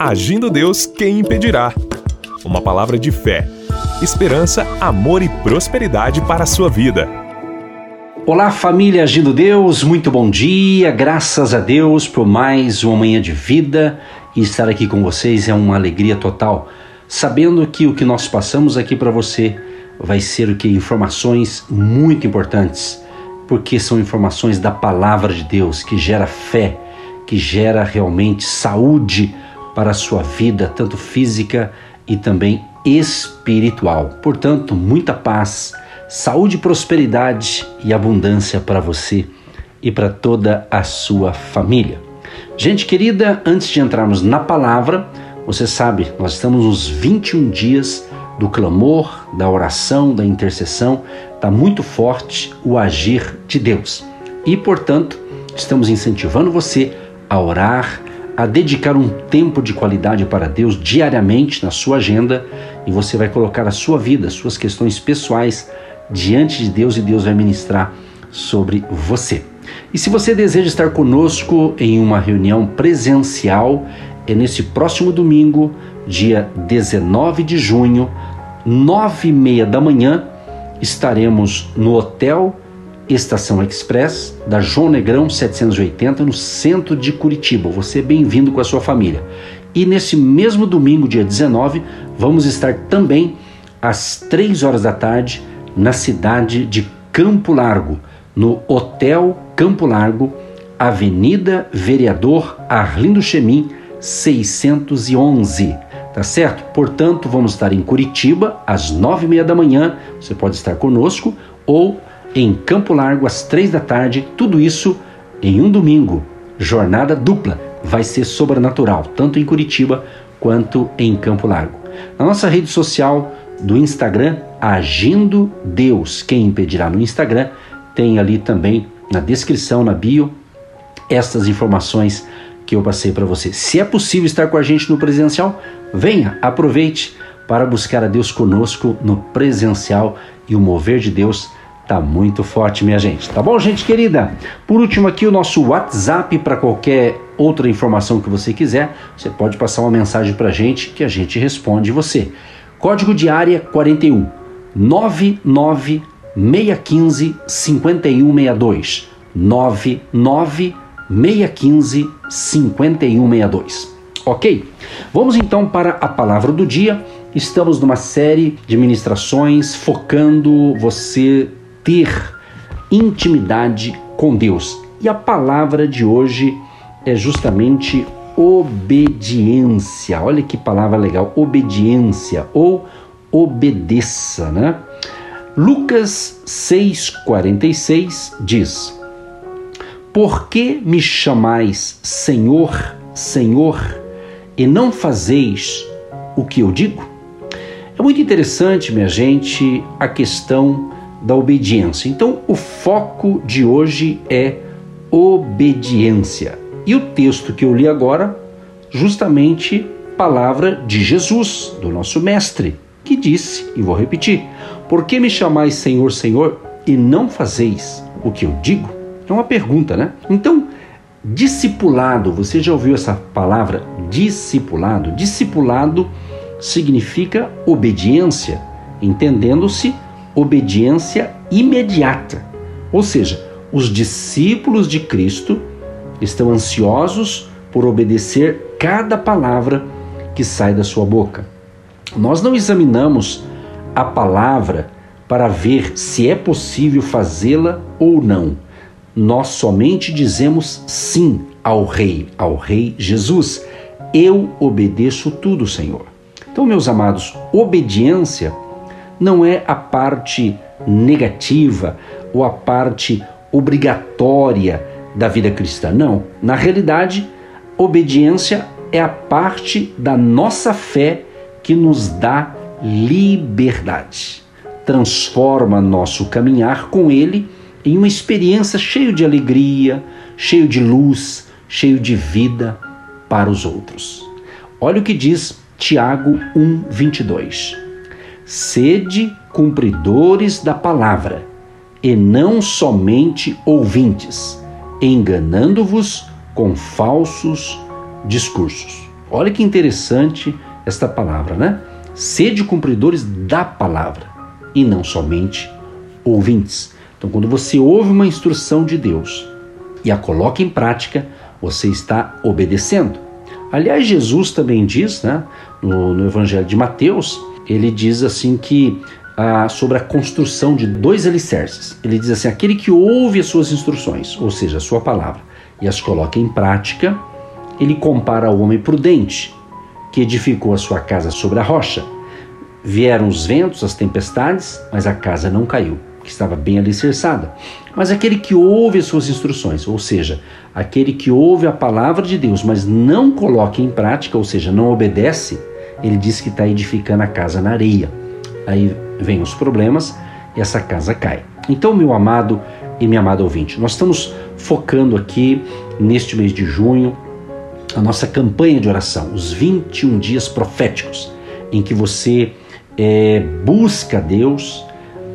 Agindo Deus, quem impedirá? Uma palavra de fé, esperança, amor e prosperidade para a sua vida. Olá, família Agindo Deus, muito bom dia, graças a Deus por mais uma manhã de vida e estar aqui com vocês é uma alegria total, sabendo que o que nós passamos aqui para você vai ser o que? Informações muito importantes, porque são informações da palavra de Deus que gera fé, que gera realmente saúde para a sua vida, tanto física e também espiritual. Portanto, muita paz, saúde, prosperidade e abundância para você e para toda a sua família. Gente querida, antes de entrarmos na palavra, você sabe, nós estamos nos 21 dias do clamor, da oração, da intercessão, está muito forte o agir de Deus. E, portanto, estamos incentivando você a orar, a dedicar um tempo de qualidade para Deus diariamente na sua agenda e você vai colocar a sua vida, suas questões pessoais diante de Deus e Deus vai ministrar sobre você. E se você deseja estar conosco em uma reunião presencial, é nesse próximo domingo, dia 19 de junho, nove e meia da manhã, estaremos no Hotel Estação Express da João Negrão 780 no centro de Curitiba. Você é bem-vindo com a sua família. E nesse mesmo domingo, dia 19, vamos estar também às três horas da tarde na cidade de Campo Largo, no Hotel Campo Largo, Avenida Vereador Arlindo Chemin, 611 tá certo? Portanto, vamos estar em Curitiba às nove e meia da manhã, você pode estar conosco, ou em Campo Largo às três da tarde, tudo isso em um domingo. Jornada dupla, vai ser sobrenatural, tanto em Curitiba quanto em Campo Largo. Na nossa rede social do Instagram, Agindo Deus, quem impedirá no Instagram, tem ali também na descrição, na bio, estas informações que eu passei para você. Se é possível estar com a gente no presencial, venha, aproveite para buscar a Deus conosco no presencial e o mover de Deus tá muito forte, minha gente. Tá bom, gente querida? Por último aqui o nosso WhatsApp para qualquer outra informação que você quiser, você pode passar uma mensagem para a gente que a gente responde você. Código de área 41 99 615 5162 99 615 5162. Ok? Vamos então para a palavra do dia. Estamos numa série de ministrações focando você ter intimidade com Deus. E a palavra de hoje é justamente obediência. Olha que palavra legal, obediência ou obedeça, né? Lucas 6:46 diz: por que me chamais Senhor, Senhor, e não fazeis o que eu digo? É muito interessante, minha gente, a questão da obediência. Então, o foco de hoje é obediência. E o texto que eu li agora, justamente palavra de Jesus, do nosso mestre, que disse, e vou repetir: Por que me chamais Senhor, Senhor, e não fazeis o que eu digo? É uma pergunta, né? Então, discipulado, você já ouviu essa palavra discipulado? Discipulado significa obediência, entendendo-se obediência imediata. Ou seja, os discípulos de Cristo estão ansiosos por obedecer cada palavra que sai da sua boca. Nós não examinamos a palavra para ver se é possível fazê-la ou não nós somente dizemos sim ao Rei, ao Rei Jesus. Eu obedeço tudo, Senhor. Então, meus amados, obediência não é a parte negativa ou a parte obrigatória da vida cristã. Não. Na realidade, obediência é a parte da nossa fé que nos dá liberdade. Transforma nosso caminhar com Ele em uma experiência cheio de alegria, cheio de luz, cheio de vida para os outros. Olha o que diz Tiago 1:22. Sede cumpridores da palavra, e não somente ouvintes, enganando-vos com falsos discursos. Olha que interessante esta palavra, né? Sede cumpridores da palavra e não somente ouvintes. Então, quando você ouve uma instrução de Deus e a coloca em prática, você está obedecendo. Aliás, Jesus também diz, né, no, no Evangelho de Mateus, ele diz assim que ah, sobre a construção de dois alicerces. Ele diz assim: aquele que ouve as suas instruções, ou seja, a sua palavra, e as coloca em prática, ele compara ao homem prudente, que edificou a sua casa sobre a rocha. Vieram os ventos, as tempestades, mas a casa não caiu, que estava bem alicerçada. Mas aquele que ouve as suas instruções, ou seja, aquele que ouve a palavra de Deus, mas não coloca em prática, ou seja, não obedece, ele diz que está edificando a casa na areia. Aí vem os problemas e essa casa cai. Então, meu amado e minha amada ouvinte, nós estamos focando aqui neste mês de junho a nossa campanha de oração, os 21 dias proféticos, em que você é, busca Deus,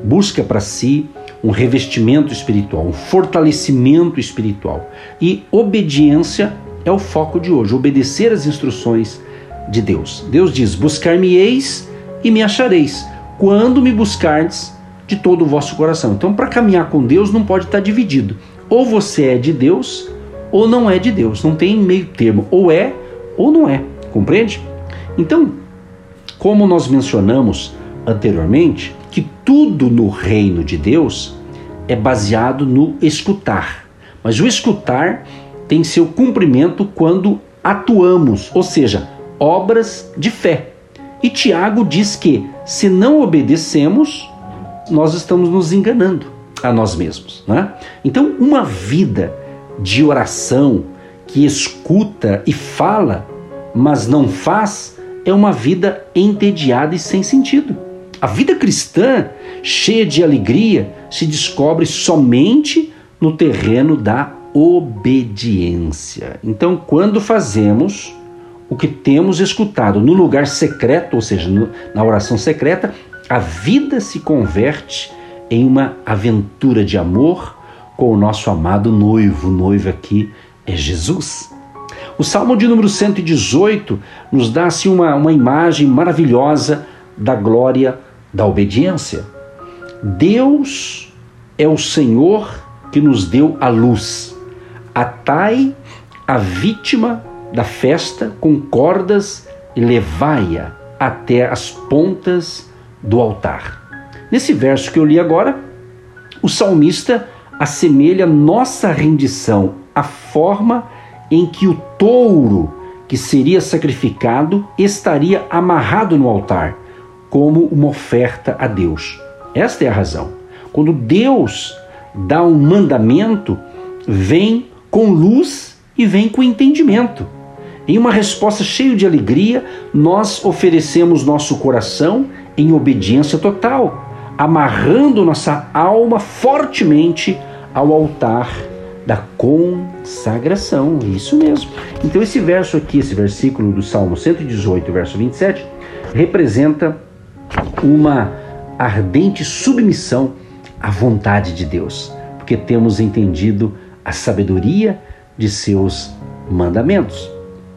busca para si um revestimento espiritual, um fortalecimento espiritual. E obediência é o foco de hoje, obedecer as instruções de Deus. Deus diz: Buscar-me-eis e me achareis, quando me buscardes de todo o vosso coração. Então, para caminhar com Deus, não pode estar dividido. Ou você é de Deus, ou não é de Deus. Não tem meio termo. Ou é, ou não é. Compreende? Então, como nós mencionamos anteriormente, que tudo no reino de Deus é baseado no escutar. Mas o escutar tem seu cumprimento quando atuamos, ou seja, obras de fé. E Tiago diz que se não obedecemos, nós estamos nos enganando a nós mesmos. Né? Então, uma vida de oração que escuta e fala, mas não faz, é uma vida entediada e sem sentido. A vida cristã, cheia de alegria, se descobre somente no terreno da obediência. Então, quando fazemos o que temos escutado no lugar secreto, ou seja, no, na oração secreta, a vida se converte em uma aventura de amor com o nosso amado noivo. O noivo aqui é Jesus. O Salmo de número 118 nos dá assim uma, uma imagem maravilhosa da glória da obediência. Deus é o Senhor que nos deu a luz. Atai a vítima da festa com cordas e levai-a até as pontas do altar. Nesse verso que eu li agora, o salmista assemelha nossa rendição à forma em que o touro que seria sacrificado estaria amarrado no altar, como uma oferta a Deus. Esta é a razão. Quando Deus dá um mandamento, vem com luz e vem com entendimento. Em uma resposta cheia de alegria, nós oferecemos nosso coração em obediência total, amarrando nossa alma fortemente ao altar da consagração. Isso mesmo. Então, esse verso aqui, esse versículo do Salmo 118, verso 27, representa uma ardente submissão à vontade de Deus, porque temos entendido a sabedoria de seus mandamentos.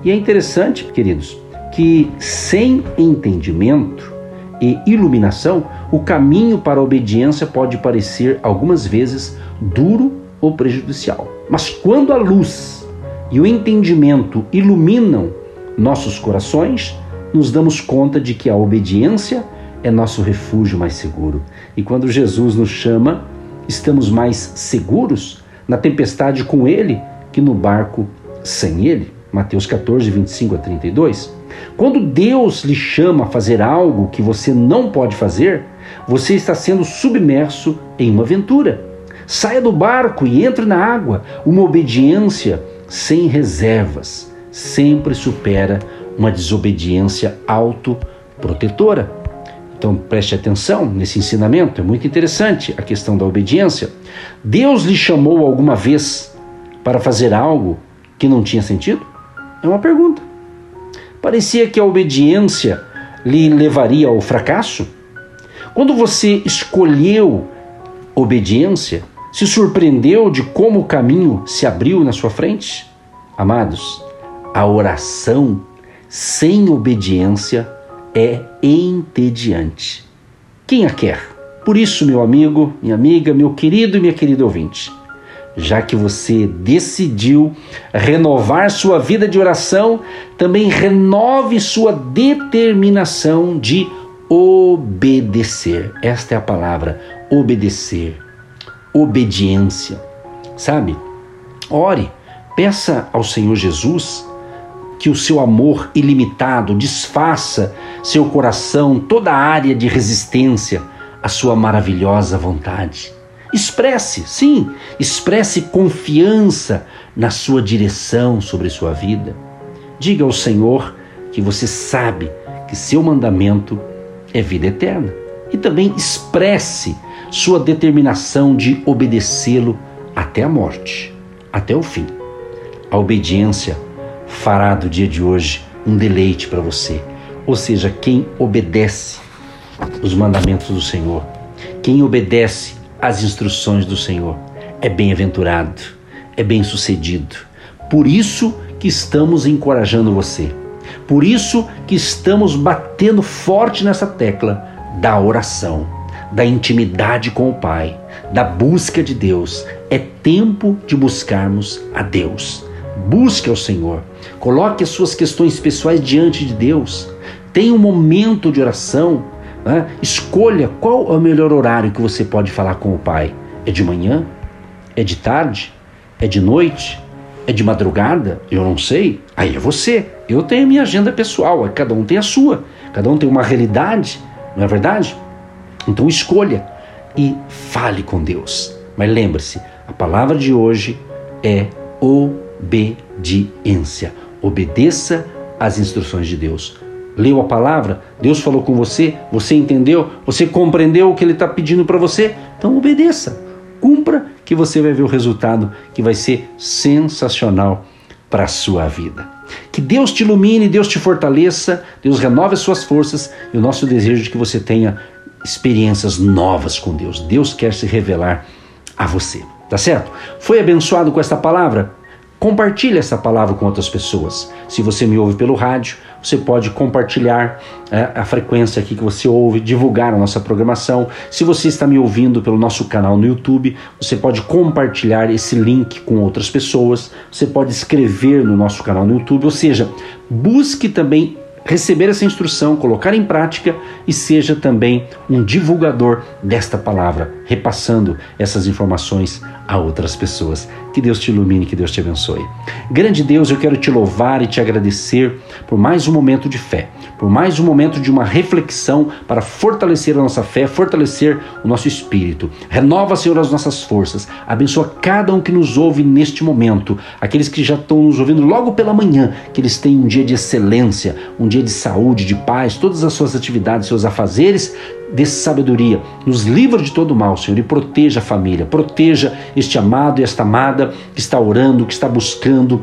E é interessante, queridos, que sem entendimento e iluminação, o caminho para a obediência pode parecer algumas vezes duro ou prejudicial. Mas quando a luz e o entendimento iluminam nossos corações, nos damos conta de que a obediência é nosso refúgio mais seguro. E quando Jesus nos chama, estamos mais seguros na tempestade com Ele que no barco sem Ele. Mateus 14, 25 a 32. Quando Deus lhe chama a fazer algo que você não pode fazer, você está sendo submerso em uma aventura. Saia do barco e entre na água. Uma obediência sem reservas sempre supera uma desobediência autoprotetora. Então preste atenção nesse ensinamento, é muito interessante a questão da obediência. Deus lhe chamou alguma vez para fazer algo que não tinha sentido? É uma pergunta. Parecia que a obediência lhe levaria ao fracasso? Quando você escolheu obediência, se surpreendeu de como o caminho se abriu na sua frente? Amados, a oração sem obediência é entediante. Quem a quer? Por isso, meu amigo, minha amiga, meu querido e minha querida ouvinte, já que você decidiu renovar sua vida de oração, também renove sua determinação de obedecer. Esta é a palavra, obedecer. Obediência. Sabe? Ore, peça ao Senhor Jesus que o seu amor ilimitado desfaça seu coração, toda a área de resistência à sua maravilhosa vontade. Expresse, sim, expresse confiança na sua direção sobre sua vida. Diga ao Senhor que você sabe que seu mandamento é vida eterna. E também expresse sua determinação de obedecê-lo até a morte, até o fim. A obediência fará do dia de hoje um deleite para você. Ou seja, quem obedece os mandamentos do Senhor, quem obedece às instruções do Senhor, é bem-aventurado, é bem-sucedido. Por isso que estamos encorajando você. Por isso que estamos batendo forte nessa tecla da oração, da intimidade com o Pai, da busca de Deus. É tempo de buscarmos a Deus. Busque ao Senhor. Coloque as suas questões pessoais diante de Deus. Tenha um momento de oração. Né? Escolha qual é o melhor horário que você pode falar com o Pai. É de manhã? É de tarde? É de noite? É de madrugada? Eu não sei. Aí é você. Eu tenho a minha agenda pessoal. Cada um tem a sua. Cada um tem uma realidade. Não é verdade? Então escolha e fale com Deus. Mas lembre-se, a palavra de hoje é obediência. Obedeça às instruções de Deus. Leu a palavra? Deus falou com você? Você entendeu? Você compreendeu o que Ele está pedindo para você? Então obedeça. Cumpra que você vai ver o resultado que vai ser sensacional para a sua vida. Que Deus te ilumine, Deus te fortaleça, Deus renove as suas forças e o nosso desejo de que você tenha experiências novas com Deus. Deus quer se revelar a você. Tá certo? Foi abençoado com esta palavra? Compartilhe essa palavra com outras pessoas. Se você me ouve pelo rádio, você pode compartilhar é, a frequência aqui que você ouve, divulgar a nossa programação. Se você está me ouvindo pelo nosso canal no YouTube, você pode compartilhar esse link com outras pessoas. Você pode escrever no nosso canal no YouTube, ou seja, busque também receber essa instrução, colocar em prática e seja também um divulgador desta palavra, repassando essas informações a outras pessoas. Que Deus te ilumine, que Deus te abençoe. Grande Deus, eu quero te louvar e te agradecer por mais um momento de fé, por mais um momento de uma reflexão para fortalecer a nossa fé, fortalecer o nosso espírito. Renova, Senhor, as nossas forças. Abençoa cada um que nos ouve neste momento, aqueles que já estão nos ouvindo logo pela manhã, que eles tenham um dia de excelência, um dia de saúde, de paz, todas as suas atividades, seus afazeres dê sabedoria, nos livra de todo mal, Senhor, e proteja a família, proteja este amado e esta amada que está orando, que está buscando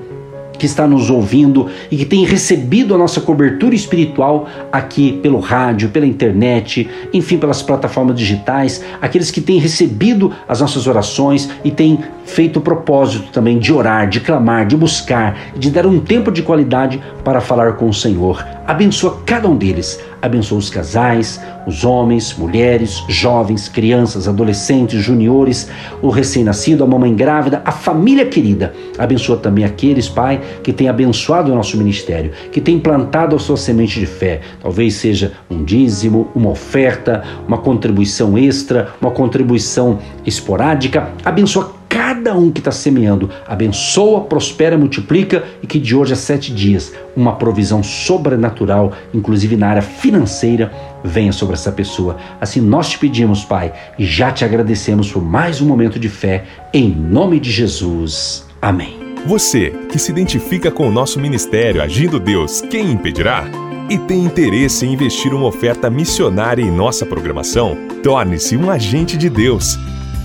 que está nos ouvindo e que tem recebido a nossa cobertura espiritual aqui pelo rádio, pela internet, enfim, pelas plataformas digitais, aqueles que têm recebido as nossas orações e têm feito o propósito também de orar, de clamar, de buscar, de dar um tempo de qualidade para falar com o Senhor. Abençoa cada um deles. Abençoa os casais, os homens, mulheres, jovens, crianças, adolescentes, juniores, o recém-nascido, a mamãe grávida, a família querida. Abençoa também aqueles, Pai, que têm abençoado o nosso ministério, que têm plantado a sua semente de fé. Talvez seja um dízimo, uma oferta, uma contribuição extra, uma contribuição esporádica. Abençoa cada um que está semeando. Abençoa, prospera, multiplica e que de hoje a sete dias uma provisão sobrenatural, inclusive na área financeira, venha sobre essa pessoa. Assim nós te pedimos, Pai, e já te agradecemos por mais um momento de fé, em nome de Jesus. Amém. Você que se identifica com o nosso ministério Agindo Deus, quem impedirá? E tem interesse em investir uma oferta missionária em nossa programação? Torne-se um agente de Deus